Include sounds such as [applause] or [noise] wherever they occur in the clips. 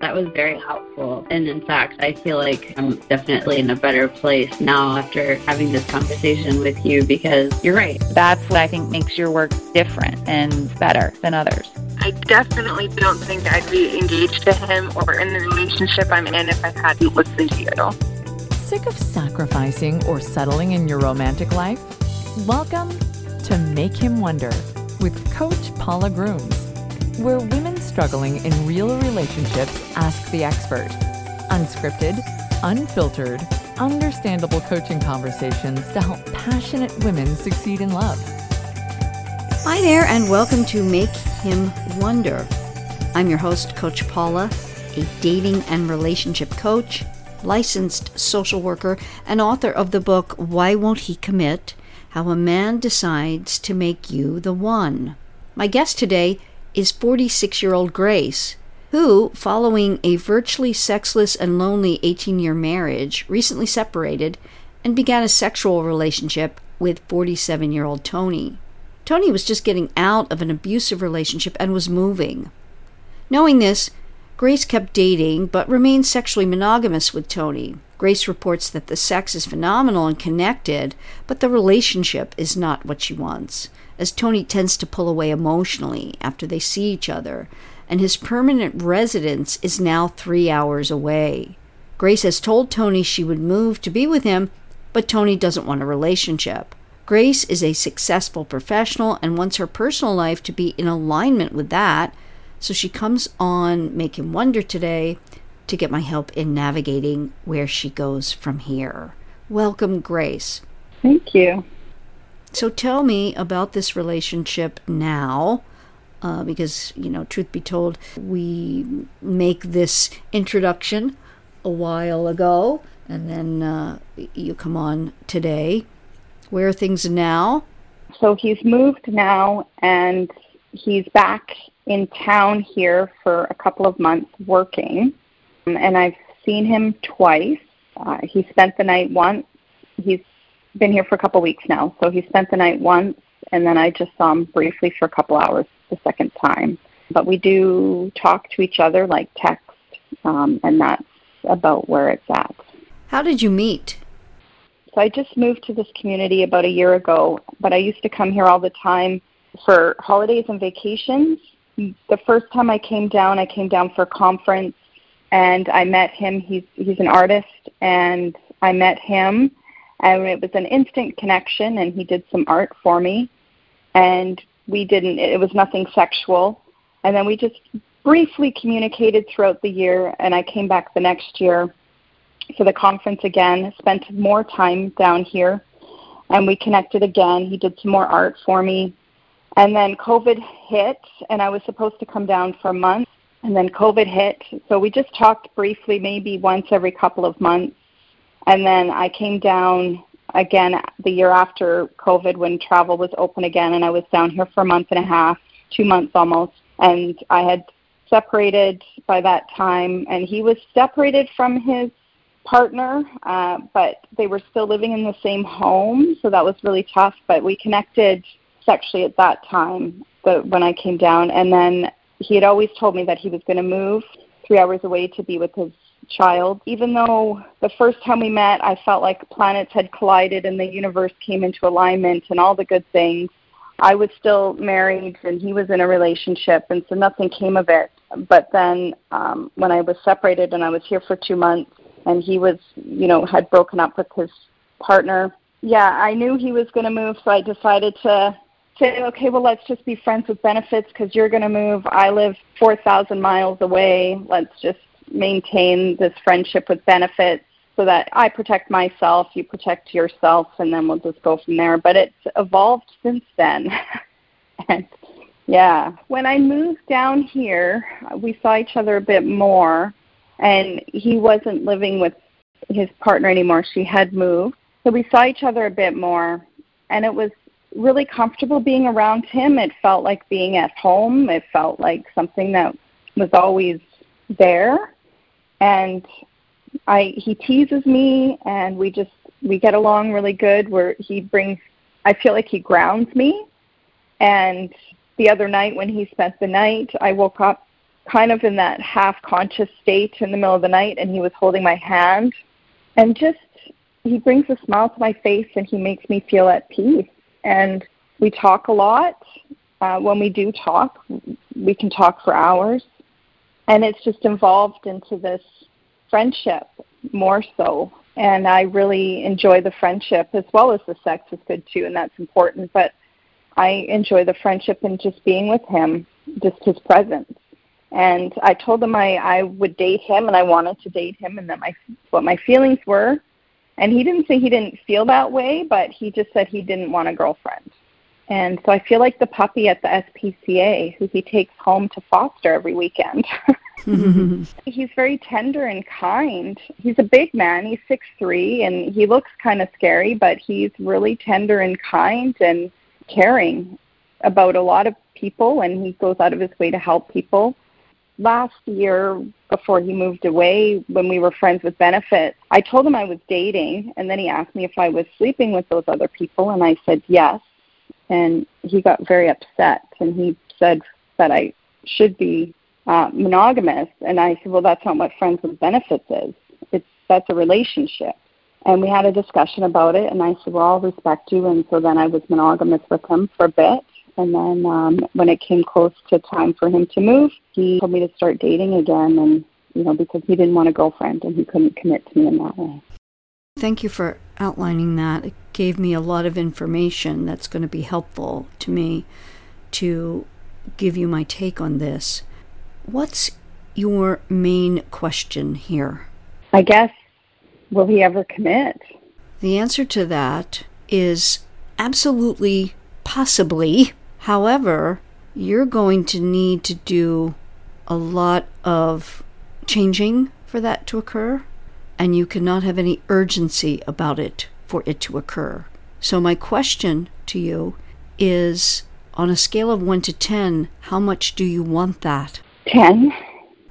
That was very helpful. And in fact, I feel like I'm definitely in a better place now after having this conversation with you because you're right. That's what I think makes your work different and better than others. I definitely don't think I'd be engaged to him or in the relationship I'm in if I hadn't listened to you. Sick of sacrificing or settling in your romantic life? Welcome to Make Him Wonder with Coach Paula Grooms where women struggling in real relationships ask the expert. Unscripted, unfiltered, understandable coaching conversations to help passionate women succeed in love. Hi there, and welcome to Make Him Wonder. I'm your host, Coach Paula, a dating and relationship coach, licensed social worker, and author of the book Why Won't He Commit? How a Man Decides to Make You the One. My guest today is 46 year old Grace, who, following a virtually sexless and lonely 18 year marriage, recently separated and began a sexual relationship with 47 year old Tony. Tony was just getting out of an abusive relationship and was moving. Knowing this, Grace kept dating but remained sexually monogamous with Tony. Grace reports that the sex is phenomenal and connected, but the relationship is not what she wants as Tony tends to pull away emotionally after they see each other, and his permanent residence is now three hours away. Grace has told Tony she would move to be with him, but Tony doesn't want a relationship. Grace is a successful professional and wants her personal life to be in alignment with that, so she comes on Make Him Wonder today to get my help in navigating where she goes from here. Welcome, Grace. Thank you. So tell me about this relationship now. Uh, because, you know, truth be told, we make this introduction a while ago, and then uh, you come on today. Where are things now? So he's moved now, and he's back in town here for a couple of months working. And I've seen him twice. Uh, he spent the night once. He's been here for a couple weeks now. So he spent the night once, and then I just saw him briefly for a couple hours the second time. But we do talk to each other like text, um, and that's about where it's at. How did you meet? So I just moved to this community about a year ago, but I used to come here all the time for holidays and vacations. The first time I came down, I came down for a conference and I met him. He's he's an artist and I met him and it was an instant connection and he did some art for me. And we didn't it was nothing sexual. And then we just briefly communicated throughout the year and I came back the next year for the conference again spent more time down here and we connected again. He did some more art for me. And then covid hit and I was supposed to come down for a month and then covid hit. So we just talked briefly maybe once every couple of months and then I came down again the year after COVID when travel was open again, and I was down here for a month and a half, two months almost. And I had separated by that time, and he was separated from his partner, uh, but they were still living in the same home, so that was really tough. But we connected sexually at that time, the, when I came down, and then he had always told me that he was going to move three hours away to be with his child. Even though the first time we met, I felt like planets had collided and the universe came into alignment and all the good things, I was still married and he was in a relationship, and so nothing came of it. But then um, when I was separated and I was here for two months, and he was, you know, had broken up with his partner, yeah, I knew he was going to move, so I decided to say, okay, well, let's just be friends with benefits because you're going to move. I live 4,000 miles away. Let's just maintain this friendship with benefits so that I protect myself, you protect yourself, and then we'll just go from there. But it's evolved since then. [laughs] and yeah, when I moved down here, we saw each other a bit more, and he wasn't living with his partner anymore. She had moved. So we saw each other a bit more, and it was really comfortable being around him. It felt like being at home. It felt like something that was always there and I he teases me and we just we get along really good where he brings I feel like he grounds me. And the other night when he spent the night I woke up kind of in that half conscious state in the middle of the night and he was holding my hand. And just he brings a smile to my face and he makes me feel at peace. And we talk a lot. Uh, when we do talk we can talk for hours and it's just evolved into this friendship more so. And i really enjoy the friendship as well as the sex is good too and that's important. But i enjoy the friendship and just being with him just his presence. And I told him I I would date him and I wanted to date him and that my what my feelings were. And he didn't say he didn't feel that way but he just said he didn't want a girlfriend and so I feel like the puppy at the SPCA who he takes home to foster every weekend. Mm-hmm. [laughs] He's very tender and kind. He's a big man. He's six three and he looks kind of scary but he's really tender and kind and caring about a lot of people and he goes out of his way to help people. Last year before he moved away when we were friends with benefits i told him i was dating and then he asked me if i was sleeping with those other people and i said yes and he got very upset and he said that i should be uh, monogamous and i said well that's not what friends with benefits is. It's that's a relationship. And we had a discussion about it and i said well i'll respect you. And so then i was monogamous with him for a bit and then um, when it came close to time for him to move, he told me to start dating again, and you know because he didn't want a girlfriend and he couldn't commit to me in that way. Thank you for outlining that. It gave me a lot of information that's going to be helpful to me to give you my take on this. What's your main question here? I guess, will he ever commit? The answer to that is absolutely possibly However, you're going to need to do a lot of changing for that to occur, and you cannot have any urgency about it for it to occur. So, my question to you is on a scale of 1 to 10, how much do you want that? 10.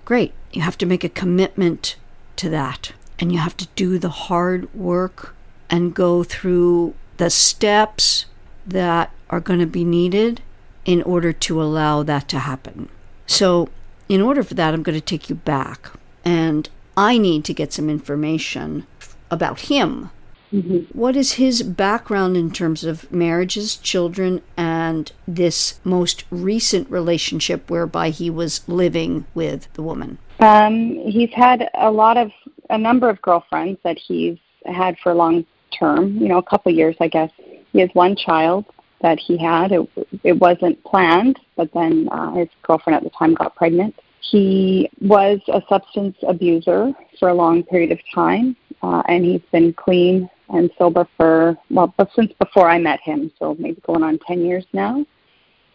Great. You have to make a commitment to that, and you have to do the hard work and go through the steps that are going to be needed in order to allow that to happen. So, in order for that, I'm going to take you back. And I need to get some information about him. Mm-hmm. What is his background in terms of marriages, children, and this most recent relationship whereby he was living with the woman? Um, he's had a lot of, a number of girlfriends that he's had for long term, you know, a couple years, I guess. He has one child that he had. It, it wasn't planned, but then uh, his girlfriend at the time got pregnant. He was a substance abuser for a long period of time, uh, and he's been clean and sober for, well, since before I met him, so maybe going on 10 years now.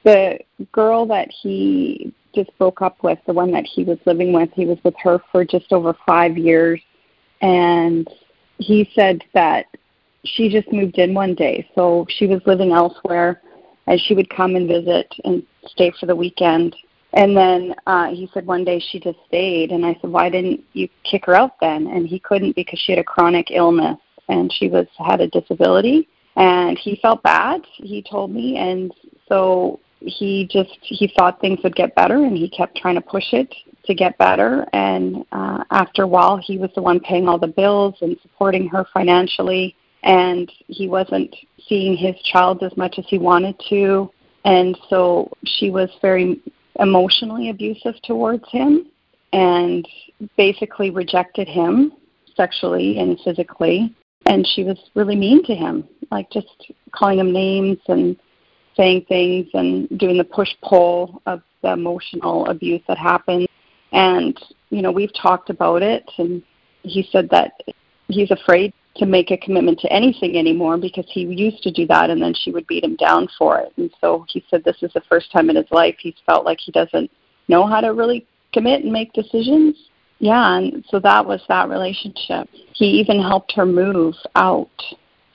The girl that he just broke up with, the one that he was living with, he was with her for just over five years. And he said that she just moved in one day, so she was living elsewhere, and she would come and visit and stay for the weekend. And then uh, he said one day she just stayed, and I said, why didn't you kick her out then? And he couldn't because she had a chronic illness and she was had a disability, and he felt bad. He told me, and so he just he thought things would get better, and he kept trying to push it to get better. And uh, after a while, he was the one paying all the bills and supporting her financially and he wasn't seeing his child as much as he wanted to and so she was very emotionally abusive towards him and basically rejected him sexually and physically. And she was really mean to him like just calling him names and saying things and doing the push pull of the emotional abuse that happened. And you know we've talked about it and he said that he's afraid to make a commitment to anything anymore because he used to do that and then she would beat him down for it. And so he said this is the first time in his life he's felt like he doesn't know how to really commit and make decisions. Yeah, and so that was that relationship. He even helped her move out.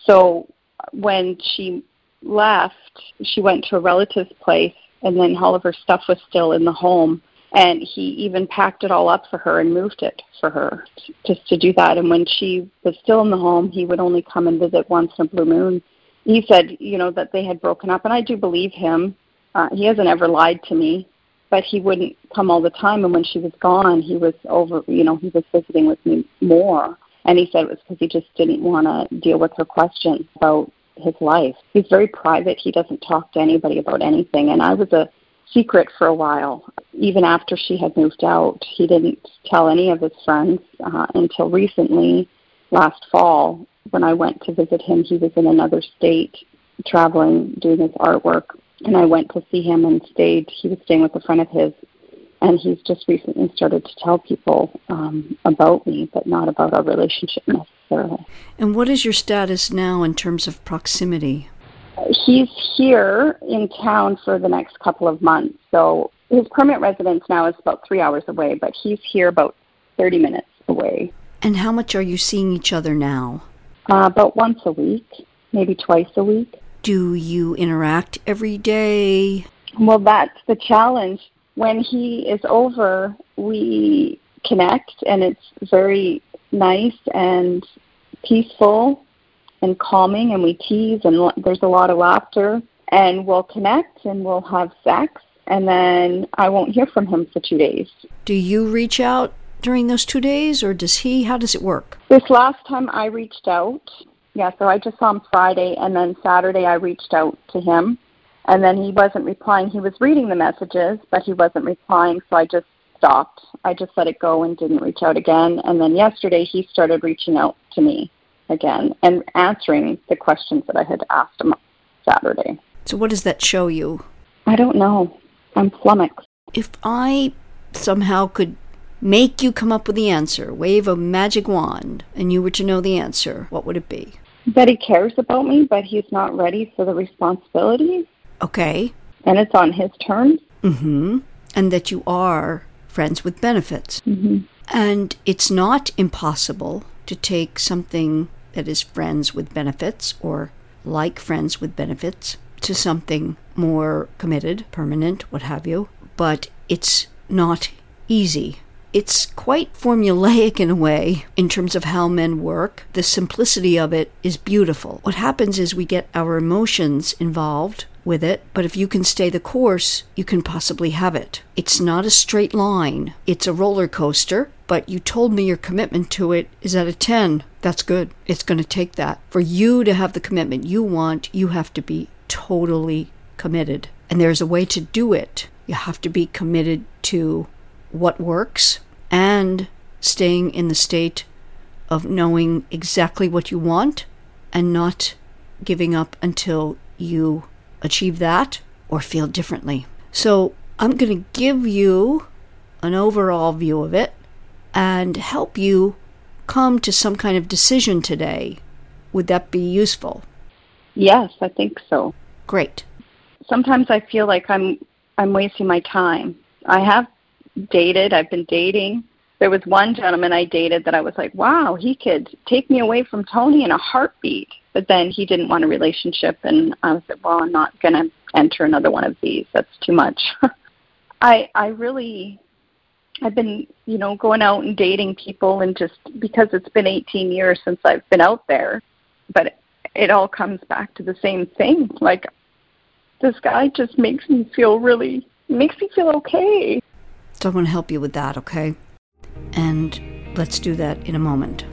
So when she left, she went to a relative's place and then all of her stuff was still in the home and he even packed it all up for her and moved it for her just to do that and when she was still in the home he would only come and visit once in a blue moon he said you know that they had broken up and i do believe him uh, he hasn't ever lied to me but he wouldn't come all the time. And when she was gone, he was over, you know, he was visiting with me more. And he said it was because he just didn't want to deal with her questions about his life. He's very private. He doesn't talk to anybody about anything. And I was a secret for a while. Even after she had moved out, he didn't tell any of his friends uh, until recently, last fall, when I went to visit him. He was in another state, traveling, doing his artwork, and I went to see him and stayed. He was staying with a friend of his, and he's just recently started to tell people um, about me, but not about our relationship necessarily. And what is your status now in terms of proximity? He's here in town for the next couple of months. So his permanent residence now is about three hours away, but he's here about 30 minutes away. And how much are you seeing each other now? Uh, about once a week, maybe twice a week. Do you interact every day? Well, that's the challenge. When he is over, we connect, and it's very nice and peaceful and calming, and we tease, and there's a lot of laughter, and we'll connect, and we'll have sex, and then I won't hear from him for two days. Do you reach out during those two days, or does he? How does it work? This last time I reached out, yeah, so I just saw him Friday, and then Saturday I reached out to him, and then he wasn't replying. He was reading the messages, but he wasn't replying, so I just stopped. I just let it go and didn't reach out again. And then yesterday he started reaching out to me again and answering the questions that I had asked him Saturday. So, what does that show you? I don't know. I'm flummoxed. If I somehow could make you come up with the answer, wave a magic wand, and you were to know the answer, what would it be? That he cares about me, but he's not ready for the responsibility. Okay. And it's on his terms. Mm-hmm. And that you are friends with benefits. Mm-hmm. And it's not impossible to take something that is friends with benefits or like friends with benefits to something more committed, permanent, what have you. But it's not easy. It's quite formulaic in a way in terms of how men work. The simplicity of it is beautiful. What happens is we get our emotions involved with it, but if you can stay the course, you can possibly have it. It's not a straight line, it's a roller coaster, but you told me your commitment to it is at a 10. That's good. It's going to take that. For you to have the commitment you want, you have to be totally committed. And there's a way to do it. You have to be committed to what works and staying in the state of knowing exactly what you want and not giving up until you achieve that or feel differently. So, I'm going to give you an overall view of it and help you come to some kind of decision today. Would that be useful? Yes, I think so. Great. Sometimes I feel like I'm I'm wasting my time. I have dated, I've been dating. There was one gentleman I dated that I was like, wow, he could take me away from Tony in a heartbeat. But then he didn't want a relationship, and I was like, well, I'm not going to enter another one of these. That's too much. [laughs] I I really I've been, you know, going out and dating people and just because it's been 18 years since I've been out there, but it, all comes back to the same thing. Like this guy just makes me feel really makes me feel okay. So I want to help you with that, okay? And let's do that in a moment.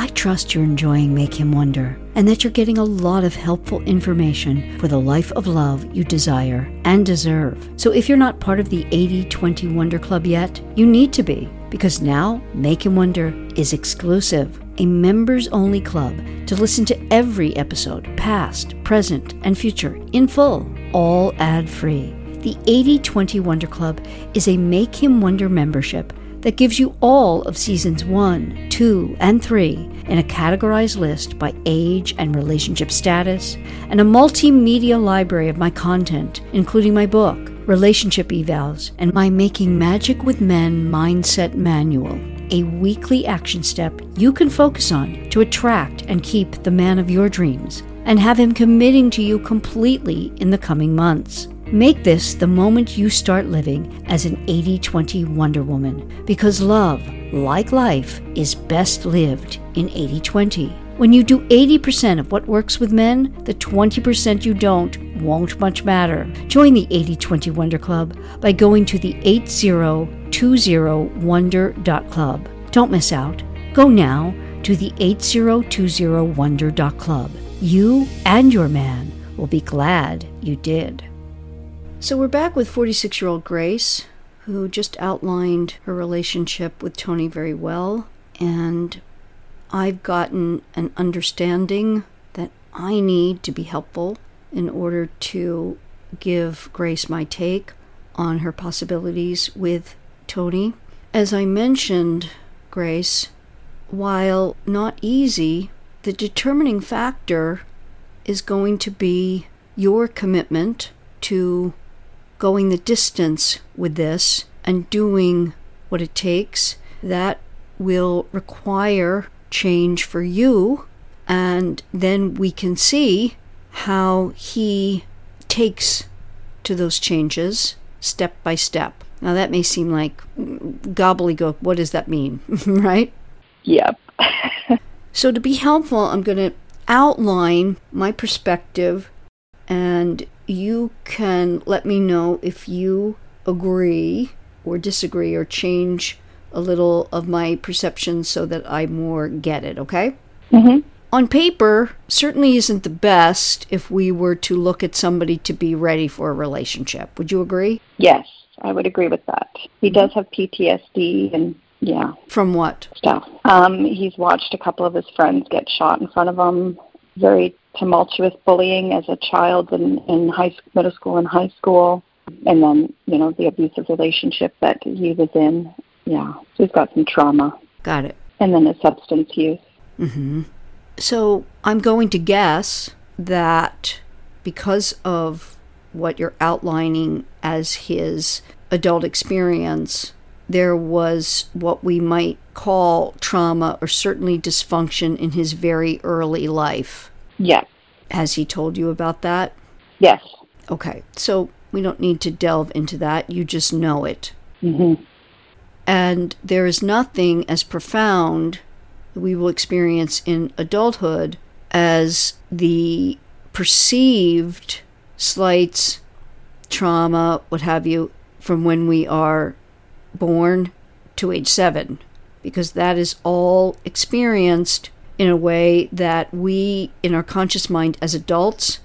I trust you're enjoying Make Him Wonder and that you're getting a lot of helpful information for the life of love you desire and deserve. So if you're not part of the 80 20 Wonder Club yet, you need to be because now Make Him Wonder is exclusive, a members only club to listen to every episode, past, present, and future, in full, all ad free. The 80 20 Wonder Club is a Make Him Wonder membership that gives you all of seasons 1, 2, and 3 in a categorized list by age and relationship status, and a multimedia library of my content, including my book, Relationship Evals, and my Making Magic with Men Mindset Manual, a weekly action step you can focus on to attract and keep the man of your dreams and have him committing to you completely in the coming months. Make this the moment you start living as an 80 20 Wonder Woman because love, like life, is best lived in 80 20. When you do 80% of what works with men, the 20% you don't won't much matter. Join the 8020 Wonder Club by going to the 8020wonder.club. Don't miss out. Go now to the 8020wonder.club. You and your man will be glad you did. So we're back with 46 year old Grace, who just outlined her relationship with Tony very well. And I've gotten an understanding that I need to be helpful in order to give Grace my take on her possibilities with Tony. As I mentioned, Grace, while not easy, the determining factor is going to be your commitment to going the distance with this and doing what it takes. That will require change for you, and then we can see how he takes to those changes step by step. Now, that may seem like gobbledygook. What does that mean? [laughs] right? Yep. [laughs] so, to be helpful, I'm going to outline my perspective, and you can let me know if you agree or disagree or change a little of my perception so that I more get it, okay? Mm-hmm. On paper, certainly isn't the best if we were to look at somebody to be ready for a relationship. Would you agree? Yes, I would agree with that. He does have PTSD and yeah. From what? Stuff. Um, he's watched a couple of his friends get shot in front of him. Very tumultuous bullying as a child in, in high middle school and high school. And then, you know, the abusive relationship that he was in. Yeah. So he's got some trauma. Got it. And then his substance use. Mm-hmm. So I'm going to guess that because of what you're outlining as his adult experience, there was what we might call trauma or certainly dysfunction in his very early life. Yes. Has he told you about that? Yes. Okay. So we don't need to delve into that. You just know it. Mm-hmm. And there is nothing as profound that we will experience in adulthood as the perceived slights, trauma, what have you, from when we are born to age seven, because that is all experienced in a way that we, in our conscious mind as adults,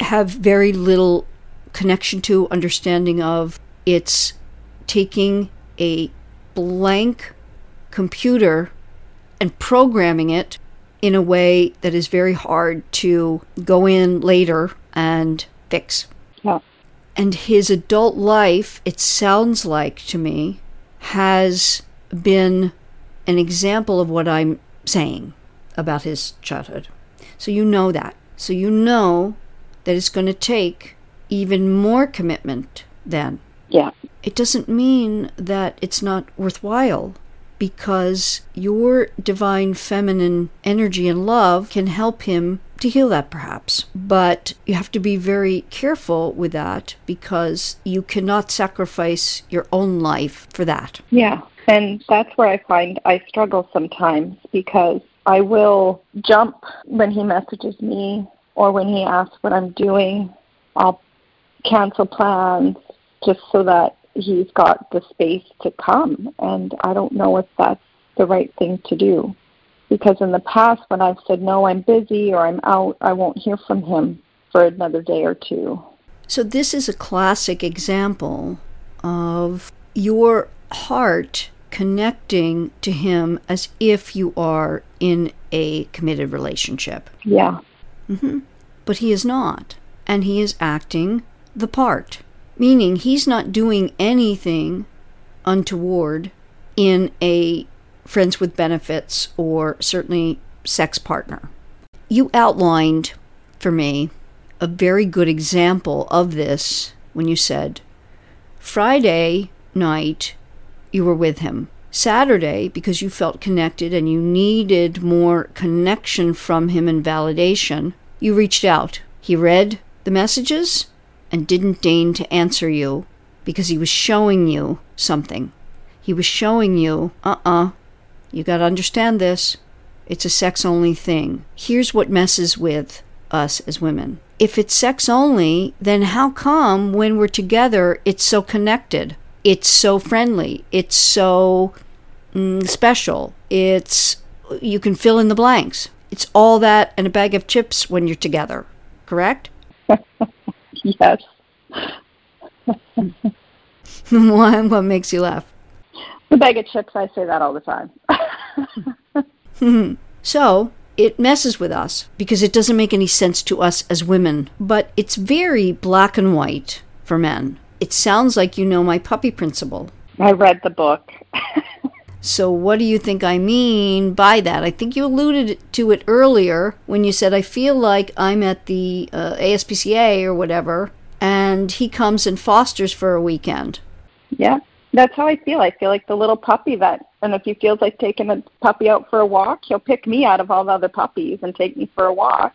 have very little connection to, understanding of. It's taking a blank computer and programming it in a way that is very hard to go in later and fix. Yeah. And his adult life, it sounds like to me, has been an example of what I'm saying about his childhood. So you know that. So you know that it's going to take even more commitment then. Yeah. It doesn't mean that it's not worthwhile because your divine feminine energy and love can help him to heal that perhaps. But you have to be very careful with that because you cannot sacrifice your own life for that. Yeah. And that's where I find I struggle sometimes because I will jump when he messages me or when he asks what I'm doing. I'll cancel plans just so that he's got the space to come. And I don't know if that's the right thing to do. Because in the past, when I've said, no, I'm busy or I'm out, I won't hear from him for another day or two. So, this is a classic example of your heart connecting to him as if you are in a committed relationship. Yeah. Mm-hmm. But he is not. And he is acting the part meaning he's not doing anything untoward in a friends with benefits or certainly sex partner. You outlined for me a very good example of this when you said Friday night you were with him. Saturday, because you felt connected and you needed more connection from him and validation, you reached out. He read the messages and didn't deign to answer you because he was showing you something. He was showing you, uh uh-uh, uh, you gotta understand this. It's a sex only thing. Here's what messes with us as women if it's sex only, then how come when we're together it's so connected? It's so friendly. It's so mm, special. It's you can fill in the blanks. It's all that and a bag of chips when you're together. Correct? [laughs] yes. [laughs] what, what makes you laugh? The bag of chips, I say that all the time. [laughs] So it messes with us because it doesn't make any sense to us as women, but it's very black and white for men. It sounds like you know my puppy principle. I read the book. So, what do you think I mean by that? I think you alluded to it earlier when you said, I feel like I'm at the uh, ASPCA or whatever, and he comes and fosters for a weekend. yeah, that's how I feel. I feel like the little puppy that, and if he feels like taking a puppy out for a walk, he'll pick me out of all the other puppies and take me for a walk.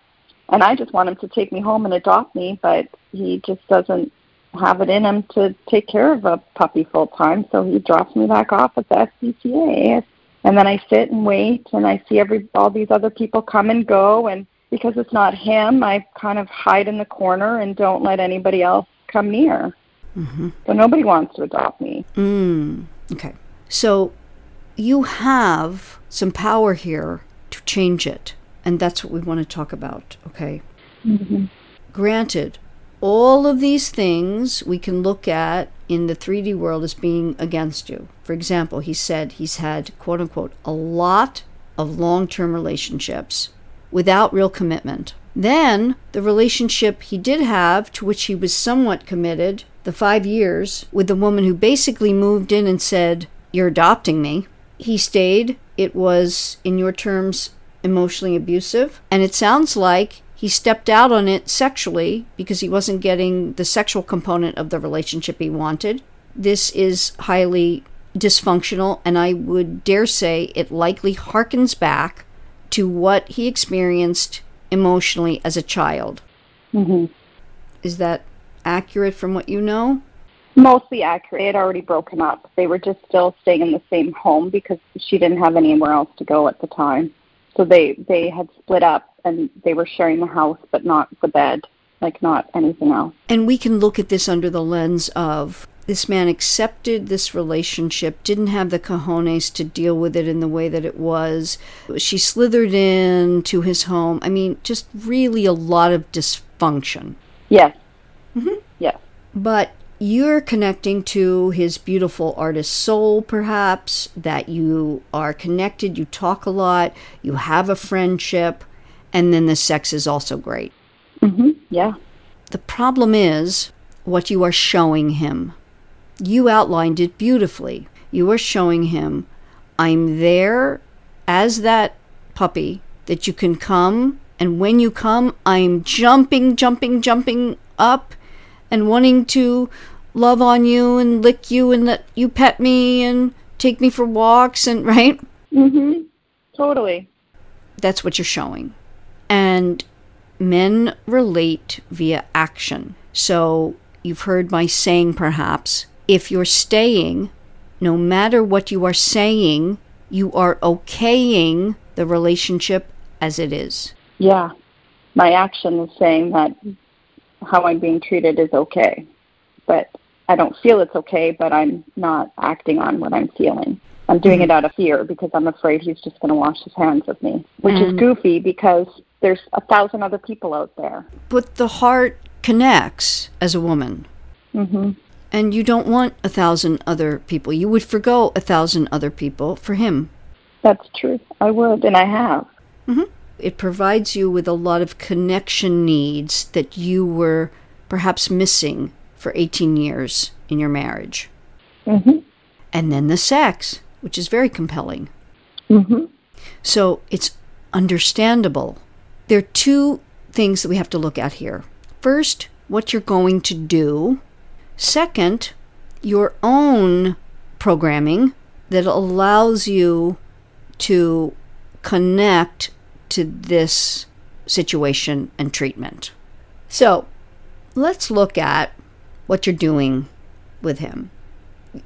And I just want him to take me home and adopt me, but he just doesn't have it in him to take care of a puppy full time. So he drops me back off at the SPCA, and then I sit and wait, and I see every all these other people come and go, and because it's not him, I kind of hide in the corner and don't let anybody else come near. Mm-hmm. So nobody wants to adopt me. Mm, okay. So you have some power here to change it. And that's what we want to talk about, okay? Mm-hmm. Granted, all of these things we can look at in the 3D world as being against you. For example, he said he's had, quote unquote, a lot of long term relationships without real commitment. Then, the relationship he did have, to which he was somewhat committed, the five years, with the woman who basically moved in and said, You're adopting me. He stayed. It was, in your terms, emotionally abusive. And it sounds like he stepped out on it sexually because he wasn't getting the sexual component of the relationship he wanted. This is highly dysfunctional, and I would dare say it likely harkens back to what he experienced emotionally as a child. hmm Is that accurate from what you know? Mostly accurate. They had already broken up. They were just still staying in the same home because she didn't have anywhere else to go at the time. So they they had split up and they were sharing the house, but not the bed, like not anything else. And we can look at this under the lens of this man accepted this relationship, didn't have the cojones to deal with it in the way that it was. She slithered in to his home. I mean, just really a lot of dysfunction. Yes. Mhm. Yes. But you're connecting to his beautiful artist soul, perhaps, that you are connected, you talk a lot, you have a friendship, and then the sex is also great. Mhm. Yeah. The problem is what you are showing him. You outlined it beautifully. You are showing him, I'm there as that puppy that you can come, and when you come, I'm jumping, jumping, jumping up and wanting to love on you and lick you and let you pet me and take me for walks and right? Mhm. Totally. That's what you're showing. And men relate via action. So you've heard my saying, perhaps, if you're staying, no matter what you are saying, you are okaying the relationship as it is. Yeah. My action is saying that how I'm being treated is okay. But I don't feel it's okay, but I'm not acting on what I'm feeling. I'm doing it mm-hmm. out of fear because I'm afraid he's just going to wash his hands of me, which is mm. goofy because there's a thousand other people out there. But the heart connects as a woman. Mm-hmm. And you don't want a thousand other people. You would forgo a thousand other people for him. That's true. I would, and I have. Mm-hmm. It provides you with a lot of connection needs that you were perhaps missing for 18 years in your marriage. Mhm. And then the sex, which is very compelling. Mhm. So it's understandable. There are two things that we have to look at here. First, what you're going to do. Second, your own programming that allows you to connect to this situation and treatment. So let's look at what you're doing with him.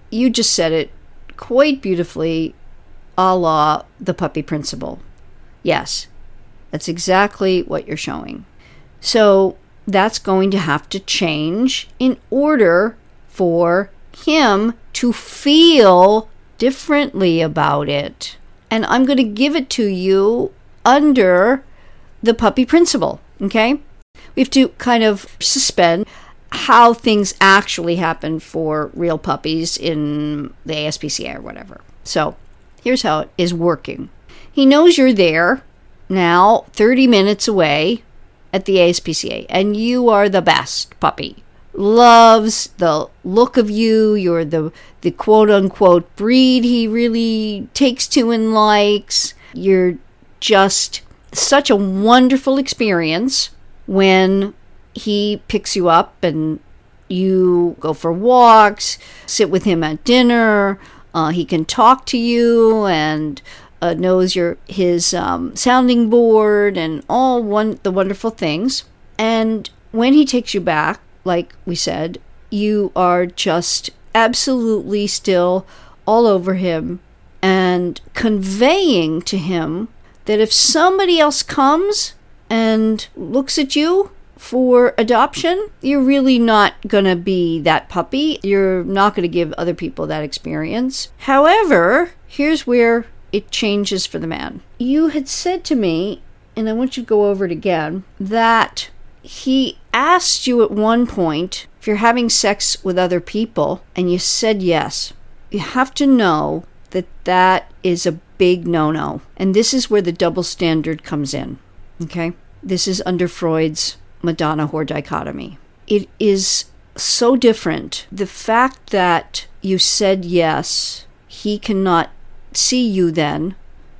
You just said it quite beautifully a la the puppy principle. Yes, that's exactly what you're showing. So that's going to have to change in order for him to feel differently about it. And I'm going to give it to you under the puppy principle, okay? We have to kind of suspend how things actually happen for real puppies in the ASPCA or whatever. So here's how it is working. He knows you're there now, 30 minutes away at the ASPCA, and you are the best puppy. Loves the look of you. You're the, the quote unquote breed he really takes to and likes. You're just such a wonderful experience when he picks you up and you go for walks, sit with him at dinner. Uh, he can talk to you and uh, knows your his um, sounding board and all one the wonderful things. And when he takes you back, like we said, you are just absolutely still all over him and conveying to him that if somebody else comes and looks at you for adoption, you're really not going to be that puppy. You're not going to give other people that experience. However, here's where it changes for the man. You had said to me, and I want you to go over it again, that he asked you at one point if you're having sex with other people, and you said yes. You have to know that that is a big no no. And this is where the double standard comes in. Okay? This is under Freud's Madonna whore dichotomy. It is so different. The fact that you said yes, he cannot see you then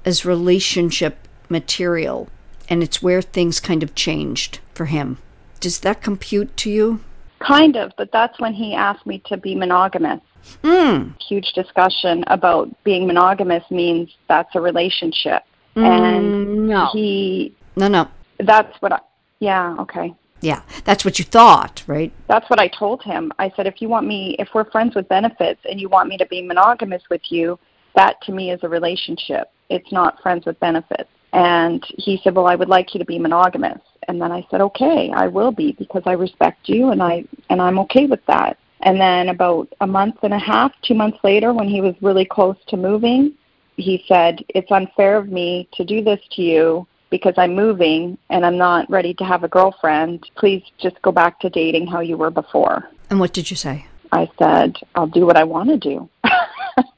as relationship material. And it's where things kind of changed for him. Does that compute to you? Kind of, but that's when he asked me to be monogamous. Mm. Huge discussion about being monogamous means that's a relationship. Mm, and no. he No, no. that's what I yeah, okay. Yeah, that's what you thought, right? That's what I told him. I said if you want me if we're friends with benefits and you want me to be monogamous with you, that to me is a relationship. It's not friends with benefits. And he said, "Well, I would like you to be monogamous." And then I said, "Okay, I will be because I respect you and I and I'm okay with that." And then about a month and a half, 2 months later when he was really close to moving, he said, "It's unfair of me to do this to you because I'm moving and I'm not ready to have a girlfriend. Please just go back to dating how you were before." And what did you say? I said, "I'll do what I want to do."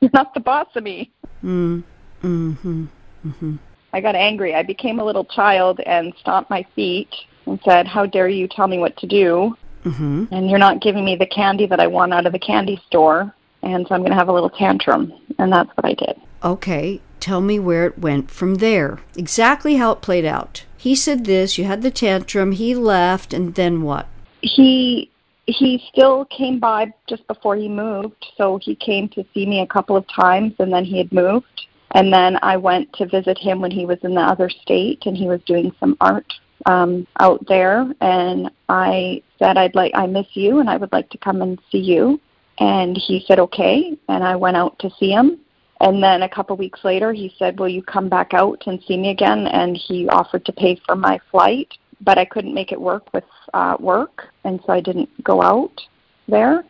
You're [laughs] not the boss of me. Mm. Mhm. mm-hmm. I got angry. I became a little child and stomped my feet and said, "How dare you tell me what to do? Mhm. And you're not giving me the candy that I want out of the candy store." And so I'm going to have a little tantrum, and that's what I did. Okay, tell me where it went from there. Exactly how it played out. He said this, you had the tantrum, he left, and then what? He he still came by just before he moved, so he came to see me a couple of times, and then he had moved. And then I went to visit him when he was in the other state, and he was doing some art um, out there. And I said, "I'd like, I miss you, and I would like to come and see you." And he said, "Okay." And I went out to see him. And then a couple weeks later, he said, "Will you come back out and see me again?" And he offered to pay for my flight, but I couldn't make it work with uh, work, and so I didn't go out there.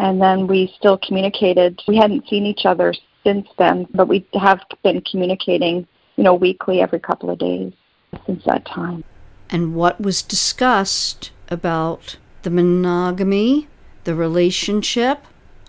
And then we still communicated. We hadn't seen each other since then, but we have been communicating, you know, weekly every couple of days since that time. And what was discussed about the monogamy, the relationship,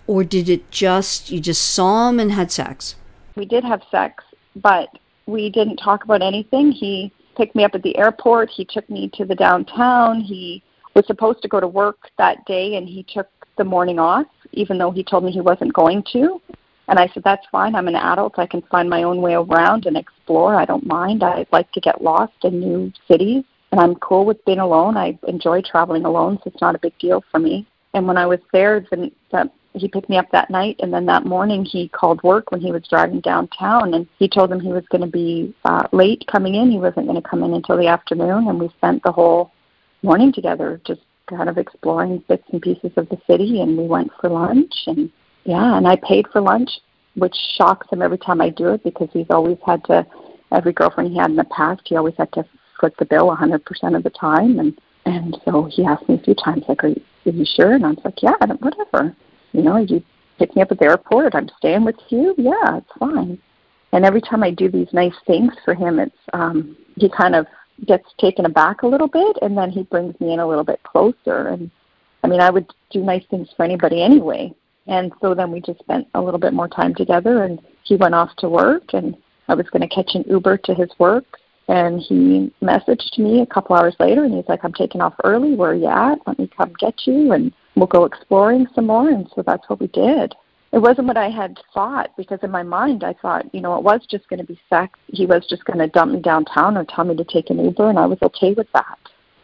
or did it just, you just saw him and had sex? We did have sex, but we didn't talk about anything. He picked me up at the airport. He took me to the downtown. He was supposed to go to work that day, and he took the morning off, even though he told me he wasn't going to. And I said, That's fine. I'm an adult. I can find my own way around and explore. I don't mind. I like to get lost in new cities, and I'm cool with being alone. I enjoy traveling alone, so it's not a big deal for me. And when I was there, then that he picked me up that night, and then that morning he called work when he was driving downtown, and he told them he was going to be uh, late coming in. He wasn't going to come in until the afternoon, and we spent the whole morning together, just kind of exploring bits and pieces of the city. And we went for lunch, and yeah, and I paid for lunch, which shocks him every time I do it because he's always had to. Every girlfriend he had in the past, he always had to foot the bill 100% of the time, and And so he asked me a few times, like, are you, are you sure? And I was like, yeah, whatever. You know, you pick me up at the airport. I'm staying with you. Yeah, it's fine. And every time I do these nice things for him, it's um, he kind of gets taken aback a little bit, and then he brings me in a little bit closer. And I mean, I would do nice things for anybody anyway. And so then we just spent a little bit more time together, and he went off to work, and I was going to catch an Uber to his work. And he messaged me a couple hours later, and he's like, "I'm taking off early. Where are you at? Let me come get you, and we'll go exploring some more." And so that's what we did it wasn't what I had thought because in my mind I thought, you know, it was just going to be sex. He was just going to dump me downtown or tell me to take an Uber, and I was okay with that.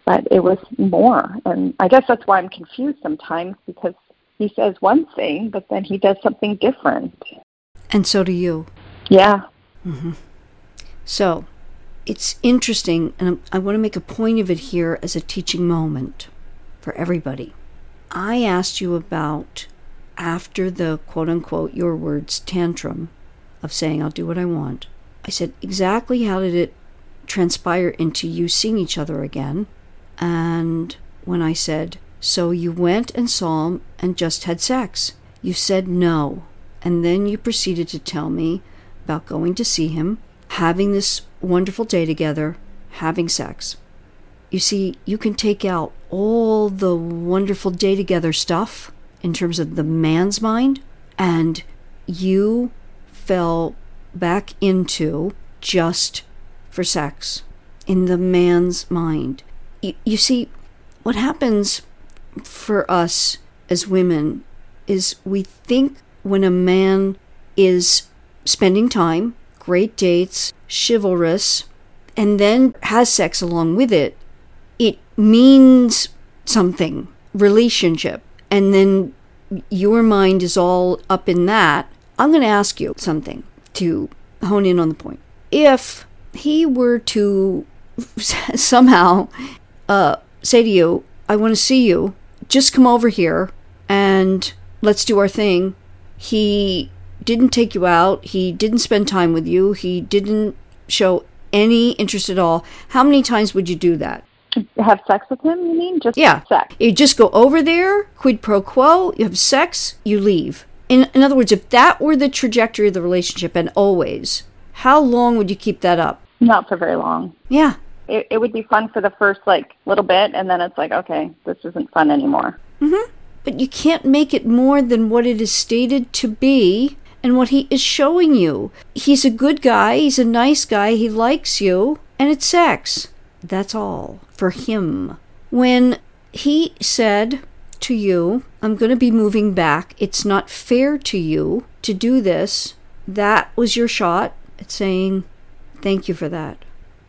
But it was more, and I guess that's why I'm confused sometimes because he says one thing, but then he does something different. And so do you. Yeah. Mm-hmm. So it's interesting, and I want to make a point of it here as a teaching moment for everybody. I asked you about after the quote unquote, your words, tantrum of saying, I'll do what I want, I said, exactly how did it transpire into you seeing each other again? And when I said, so you went and saw him and just had sex, you said no. And then you proceeded to tell me about going to see him, having this wonderful day together, having sex. You see, you can take out all the wonderful day together stuff in terms of the man's mind, and you fell back into just for sex in the man's mind. You, you see, what happens for us as women is we think when a man is spending time, great dates, chivalrous, and then has sex along with it, it means something, relationship and then your mind is all up in that, I'm going to ask you something to hone in on the point. If he were to [laughs] somehow uh, say to you, I want to see you, just come over here and let's do our thing. He didn't take you out, he didn't spend time with you, he didn't show any interest at all. How many times would you do that? have sex with him, you mean? Just yeah. sex. You just go over there, quid pro quo, you have sex, you leave. In, in other words, if that were the trajectory of the relationship and always, how long would you keep that up? Not for very long. Yeah. It, it would be fun for the first like little bit, and then it's like, okay, this isn't fun anymore. Mm-hmm. But you can't make it more than what it is stated to be and what he is showing you. He's a good guy, he's a nice guy, he likes you, and it's sex. That's all for him. When he said to you, I'm going to be moving back, it's not fair to you to do this, that was your shot at saying, Thank you for that.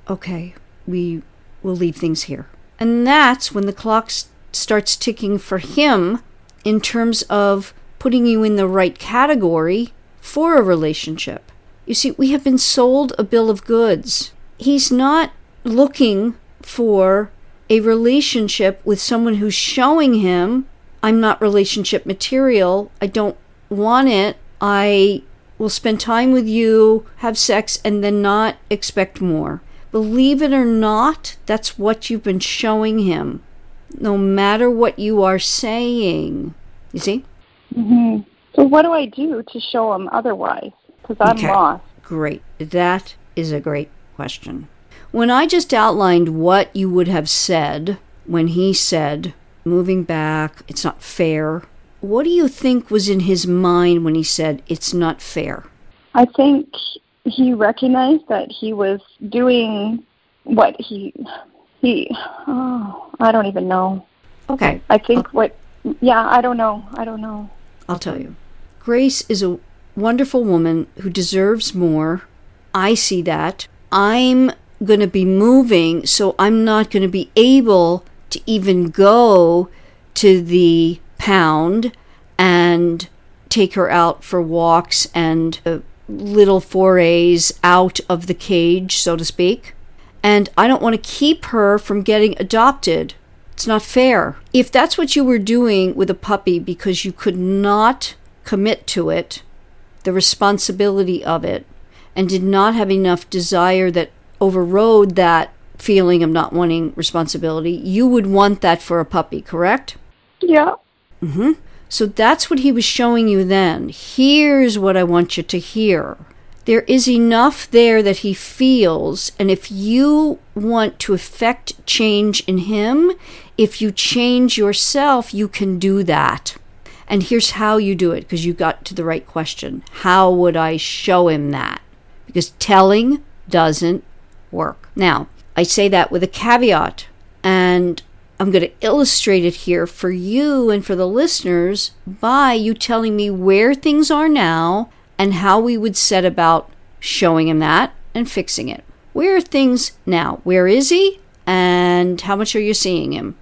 Okay, we will leave things here. And that's when the clock starts ticking for him in terms of putting you in the right category for a relationship. You see, we have been sold a bill of goods. He's not looking for a relationship with someone who's showing him, I'm not relationship material, I don't want it, I will spend time with you, have sex, and then not expect more. Believe it or not, that's what you've been showing him, no matter what you are saying. You see? Mm-hmm. So, what do I do to show him otherwise? Because I'm okay. lost. Great. That is a great question. When I just outlined what you would have said when he said, moving back, it's not fair, what do you think was in his mind when he said, it's not fair? I think he recognized that he was doing what he, he, oh, I don't even know. Okay. I think what, yeah, I don't know. I don't know. I'll tell you. Grace is a wonderful woman who deserves more. I see that. I'm going to be moving, so I'm not going to be able to even go to the pound and take her out for walks and uh, little forays out of the cage, so to speak. And I don't want to keep her from getting adopted. It's not fair. If that's what you were doing with a puppy because you could not commit to it, the responsibility of it, and did not have enough desire that overrode that feeling of not wanting responsibility, you would want that for a puppy, correct? Yeah. Mm-hmm. So that's what he was showing you then. Here's what I want you to hear. There is enough there that he feels, and if you want to affect change in him, if you change yourself, you can do that. And here's how you do it, because you got to the right question. How would I show him that? Because telling doesn't work. Now, I say that with a caveat, and I'm going to illustrate it here for you and for the listeners by you telling me where things are now and how we would set about showing him that and fixing it. Where are things now? Where is he? And how much are you seeing him?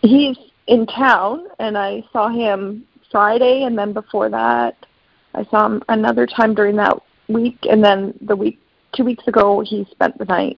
He's in town, and I saw him Friday, and then before that, I saw him another time during that week, and then the week, two weeks ago, he spent the night.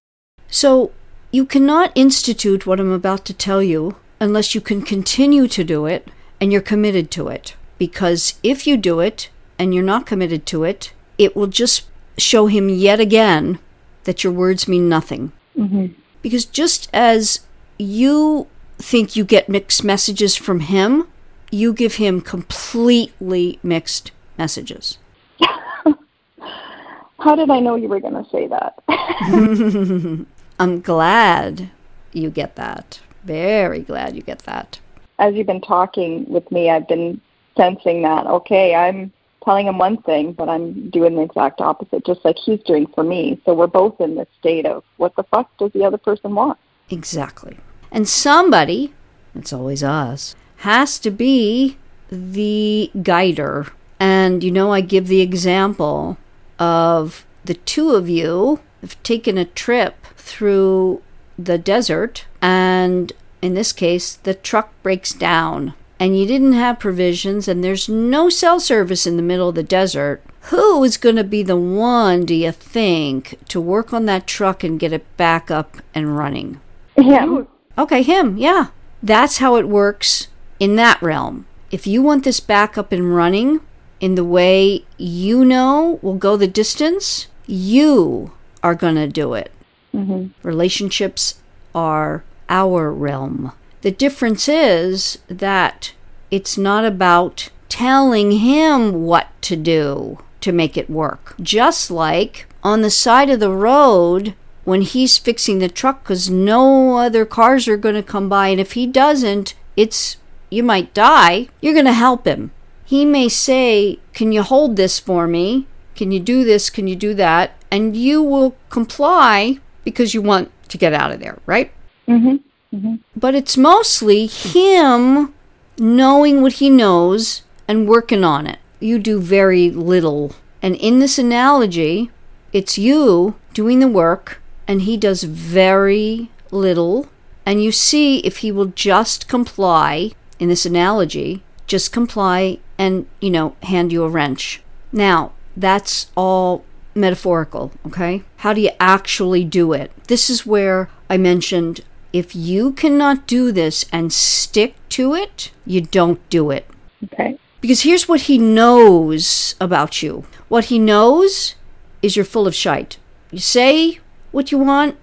So you cannot institute what I'm about to tell you unless you can continue to do it and you're committed to it. Because if you do it and you're not committed to it, it will just show him yet again that your words mean nothing. hmm Because just as you think you get mixed messages from him, you give him completely mixed messages. [laughs] How did I know you were going to say that? [laughs] I'm glad you get that. Very glad you get that. As you've been talking with me, I've been sensing that, okay, I'm telling him one thing, but I'm doing the exact opposite, just like he's doing for me. So we're both in this state of what the fuck does the other person want? Exactly. And somebody, it's always us, has to be the guider. And you know, I give the example of the two of you have taken a trip through the desert, and in this case, the truck breaks down. And you didn't have provisions, and there's no cell service in the middle of the desert. Who is going to be the one, do you think, to work on that truck and get it back up and running? Him. Okay, him, yeah. That's how it works in that realm. If you want this back up and running in the way you know will go the distance, you are going to do it. hmm Relationships are our realm. The difference is that it's not about telling him what to do to make it work. Just like on the side of the road, when he's fixing the truck because no other cars are going to come by, and if he doesn't, it's you might die, you're going to help him. He may say, Can you hold this for me? Can you do this? Can you do that? And you will comply because you want to get out of there, right? hmm hmm But it's mostly him knowing what he knows and working on it. You do very little. And in this analogy, it's you doing the work and he does very little. And you see if he will just comply in this analogy, just comply and, you know, hand you a wrench. Now, that's all metaphorical, okay? How do you actually do it? This is where I mentioned if you cannot do this and stick to it, you don't do it. Okay. Because here's what he knows about you what he knows is you're full of shite. You say what you want,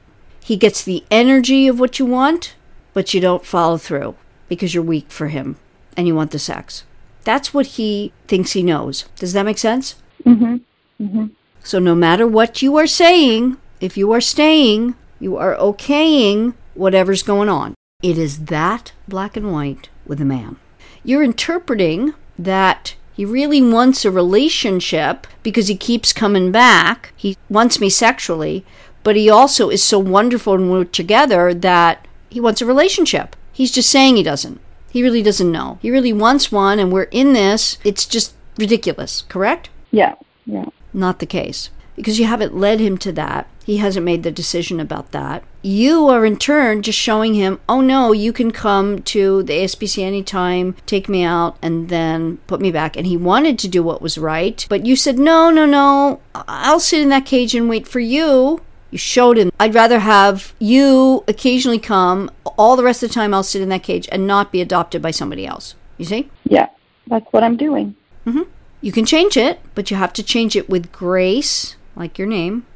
he gets the energy of what you want, but you don't follow through because you're weak for him and you want the sex. That's what he thinks he knows. Does that make sense? hmm hmm So no matter what you are saying, if you are staying, you are okaying whatever's going on. It is that black and white with a man. You're interpreting that he really wants a relationship because he keeps coming back. He wants me sexually, but he also is so wonderful when we're together that he wants a relationship. He's just saying he doesn't. He really doesn't know. He really wants one, and we're in this. It's just ridiculous, correct? Yeah. Yeah. not the case because you haven't led him to that. He hasn't made the decision about that. You are in turn just showing him, oh no, you can come to the ASPC anytime, take me out, and then put me back. And he wanted to do what was right, but you said, no, no, no, I'll sit in that cage and wait for you. You showed him, I'd rather have you occasionally come, all the rest of the time I'll sit in that cage and not be adopted by somebody else. You see? Yeah. That's what I'm doing. Mm-hmm. You can change it, but you have to change it with grace, like your name,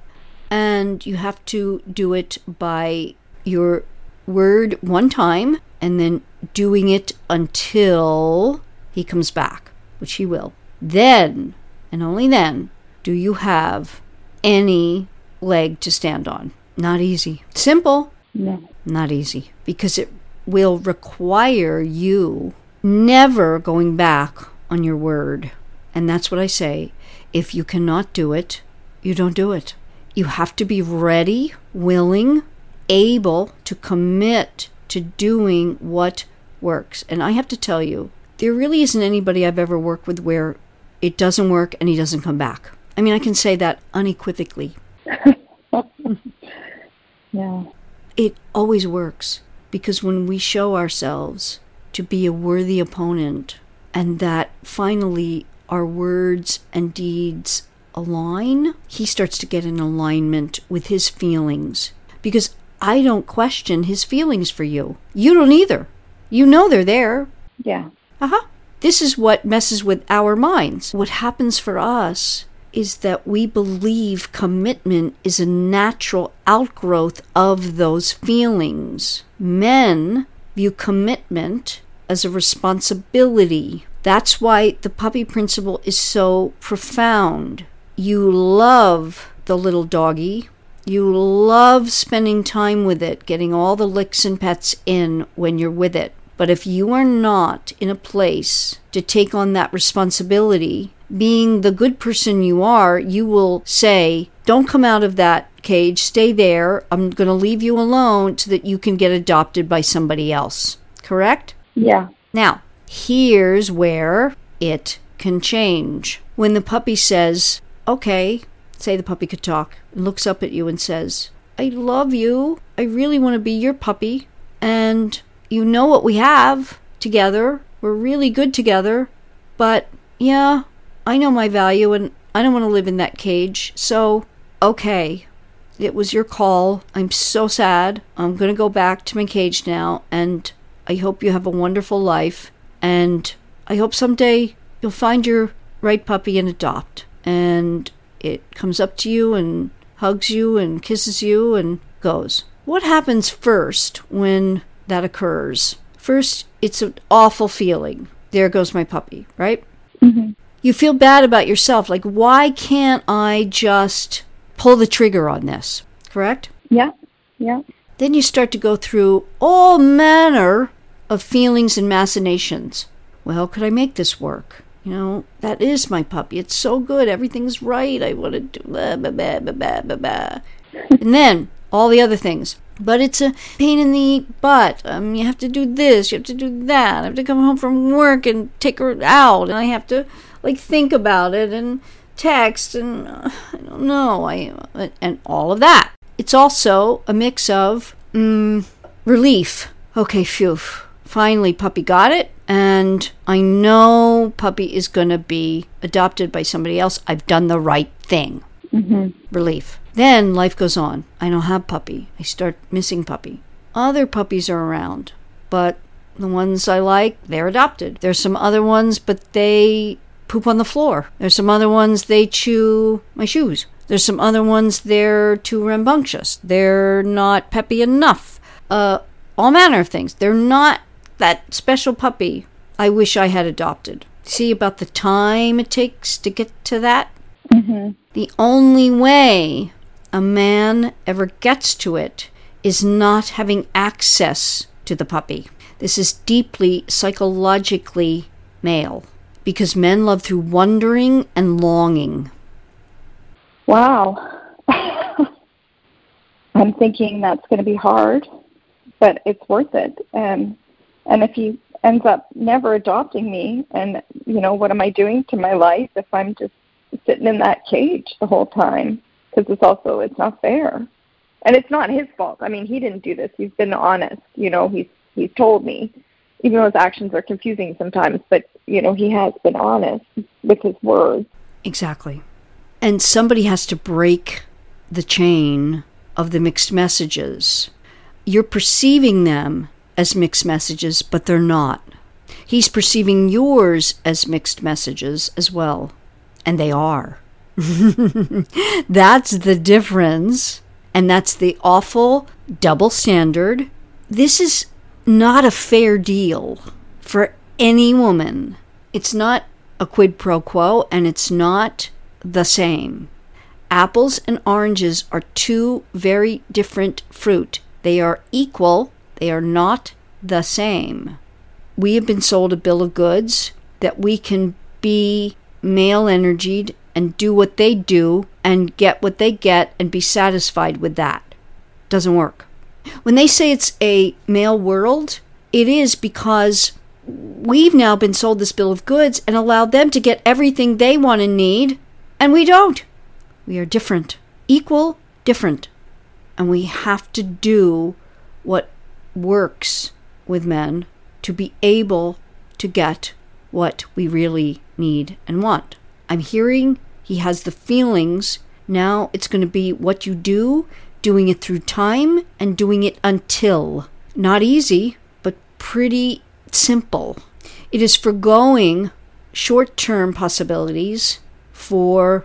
and you have to do it by your word one time and then doing it until he comes back, which he will. Then, and only then, do you have any leg to stand on. Not easy. Simple, No. not easy. Because it will require you never going back on your word. And that's what I say. If you cannot do it, you don't do it. You have to be ready, willing, able to commit to doing what works. And I have to tell you, there really isn't anybody I've ever worked with where it doesn't work and he doesn't come back. I mean, I can say that unequivocally. [laughs] Yeah. It always works because when we show ourselves to be a worthy opponent and that finally our words and deeds align, he starts to get in alignment with his feelings because I don't question his feelings for you. You don't either. You know they're there. Yeah. Uh huh. This is what messes with our minds. What happens for us is that we believe commitment is a natural outgrowth of those feelings. Men view commitment as a responsibility. That's why the puppy principle is so profound. You love the little doggy. You love spending time with it, getting all the licks and pets in when you're with it. But if you are not in a place to take on that responsibility, being the good person you are, you will say, Don't come out of that cage, stay there. I'm going to leave you alone so that you can get adopted by somebody else. Correct? Yeah. Now, here's where it can change. When the puppy says, Okay, say the puppy could talk, looks up at you and says, I love you. I really want to be your puppy. And you know what we have together. We're really good together. But yeah, I know my value and I don't want to live in that cage. So, okay, it was your call. I'm so sad. I'm going to go back to my cage now. And I hope you have a wonderful life. And I hope someday you'll find your right puppy and adopt. And it comes up to you and hugs you and kisses you and goes. What happens first when that occurs? First, it's an awful feeling. There goes my puppy, right? Mm-hmm. You feel bad about yourself. Like, why can't I just pull the trigger on this? Correct? Yeah. Yeah. Then you start to go through all manner of feelings and machinations. Well, could I make this work? You know, that is my puppy. It's so good. Everything's right. I want to do blah, blah, blah, blah, blah, blah. [laughs] and then all the other things. But it's a pain in the butt. Um, you have to do this. You have to do that. I have to come home from work and take her out, and I have to like think about it and text and uh, I don't know. I and all of that. It's also a mix of mm, relief. Okay, phew. Finally, puppy got it, and I know puppy is going to be adopted by somebody else. I've done the right thing. Relief. Then life goes on. I don't have puppy. I start missing puppy. Other puppies are around, but the ones I like, they're adopted. There's some other ones, but they poop on the floor. There's some other ones, they chew my shoes. There's some other ones, they're too rambunctious. They're not peppy enough. Uh, all manner of things. They're not that special puppy I wish I had adopted. See about the time it takes to get to that? The only way a man ever gets to it is not having access to the puppy. This is deeply psychologically male because men love through wondering and longing. Wow. [laughs] I'm thinking that's going to be hard, but it's worth it. And and if he ends up never adopting me, and you know, what am I doing to my life if I'm just sitting in that cage the whole time? Because it's also it's not fair, and it's not his fault. I mean, he didn't do this. He's been honest. You know, he's he's told me, even though his actions are confusing sometimes. But you know, he has been honest with his words. Exactly. And somebody has to break the chain of the mixed messages. You're perceiving them as mixed messages, but they're not. He's perceiving yours as mixed messages as well. And they are. [laughs] that's the difference. And that's the awful double standard. This is not a fair deal for any woman. It's not a quid pro quo and it's not the same. Apples and oranges are two very different fruit. They are equal, they are not the same. We have been sold a bill of goods that we can be male energied and do what they do and get what they get and be satisfied with that. Doesn't work. When they say it's a male world, it is because we've now been sold this bill of goods and allowed them to get everything they want and need, and we don't. We are different, equal, different. And we have to do what works with men to be able to get what we really need and want. I'm hearing he has the feelings. Now it's going to be what you do, doing it through time, and doing it until. Not easy, but pretty simple. It is forgoing short term possibilities for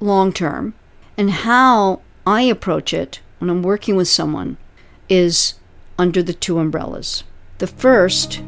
long term. And how I approach it when I'm working with someone is under the two umbrellas. The first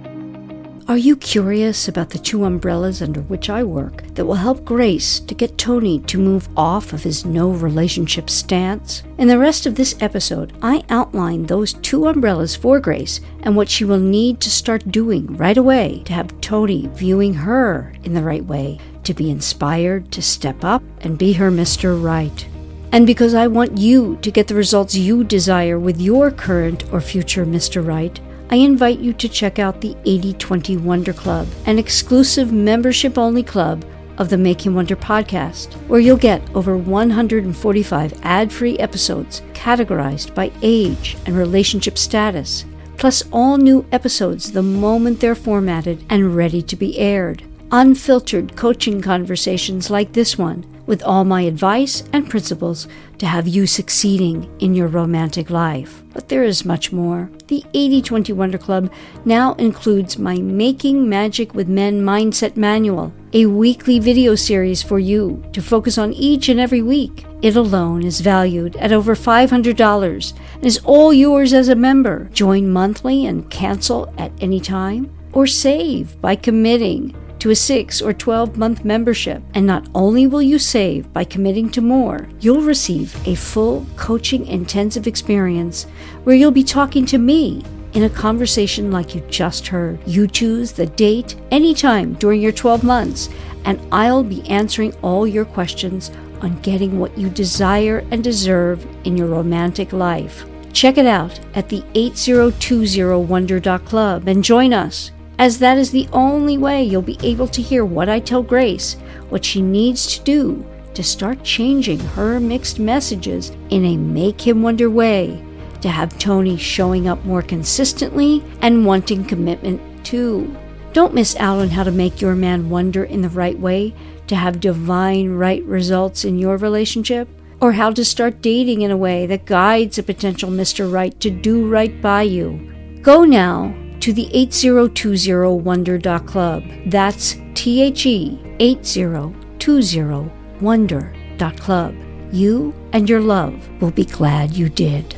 are you curious about the two umbrellas under which I work that will help Grace to get Tony to move off of his no relationship stance? In the rest of this episode, I outline those two umbrellas for Grace and what she will need to start doing right away to have Tony viewing her in the right way, to be inspired to step up and be her Mr. Right. And because I want you to get the results you desire with your current or future Mr. Right, I invite you to check out the 8020 Wonder Club, an exclusive membership only club of the Make Him Wonder podcast, where you'll get over 145 ad free episodes categorized by age and relationship status, plus all new episodes the moment they're formatted and ready to be aired. Unfiltered coaching conversations like this one with all my advice and principles to have you succeeding in your romantic life. But there is much more. The 80 20 Wonder Club now includes my Making Magic with Men Mindset Manual, a weekly video series for you to focus on each and every week. It alone is valued at over $500 and is all yours as a member. Join monthly and cancel at any time, or save by committing to a 6 or 12 month membership. And not only will you save by committing to more, you'll receive a full coaching intensive experience where you'll be talking to me in a conversation like you just heard. You choose the date anytime during your 12 months, and I'll be answering all your questions on getting what you desire and deserve in your romantic life. Check it out at the 8020wonder.club and join us as that is the only way you'll be able to hear what I tell Grace, what she needs to do to start changing her mixed messages in a make him wonder way, to have Tony showing up more consistently and wanting commitment too. Don't miss out on how to make your man wonder in the right way to have divine right results in your relationship, or how to start dating in a way that guides a potential Mr. Right to do right by you. Go now to the 8020 Wonder Club. That's T H E 8020 Wonder Club. You and your love will be glad you did.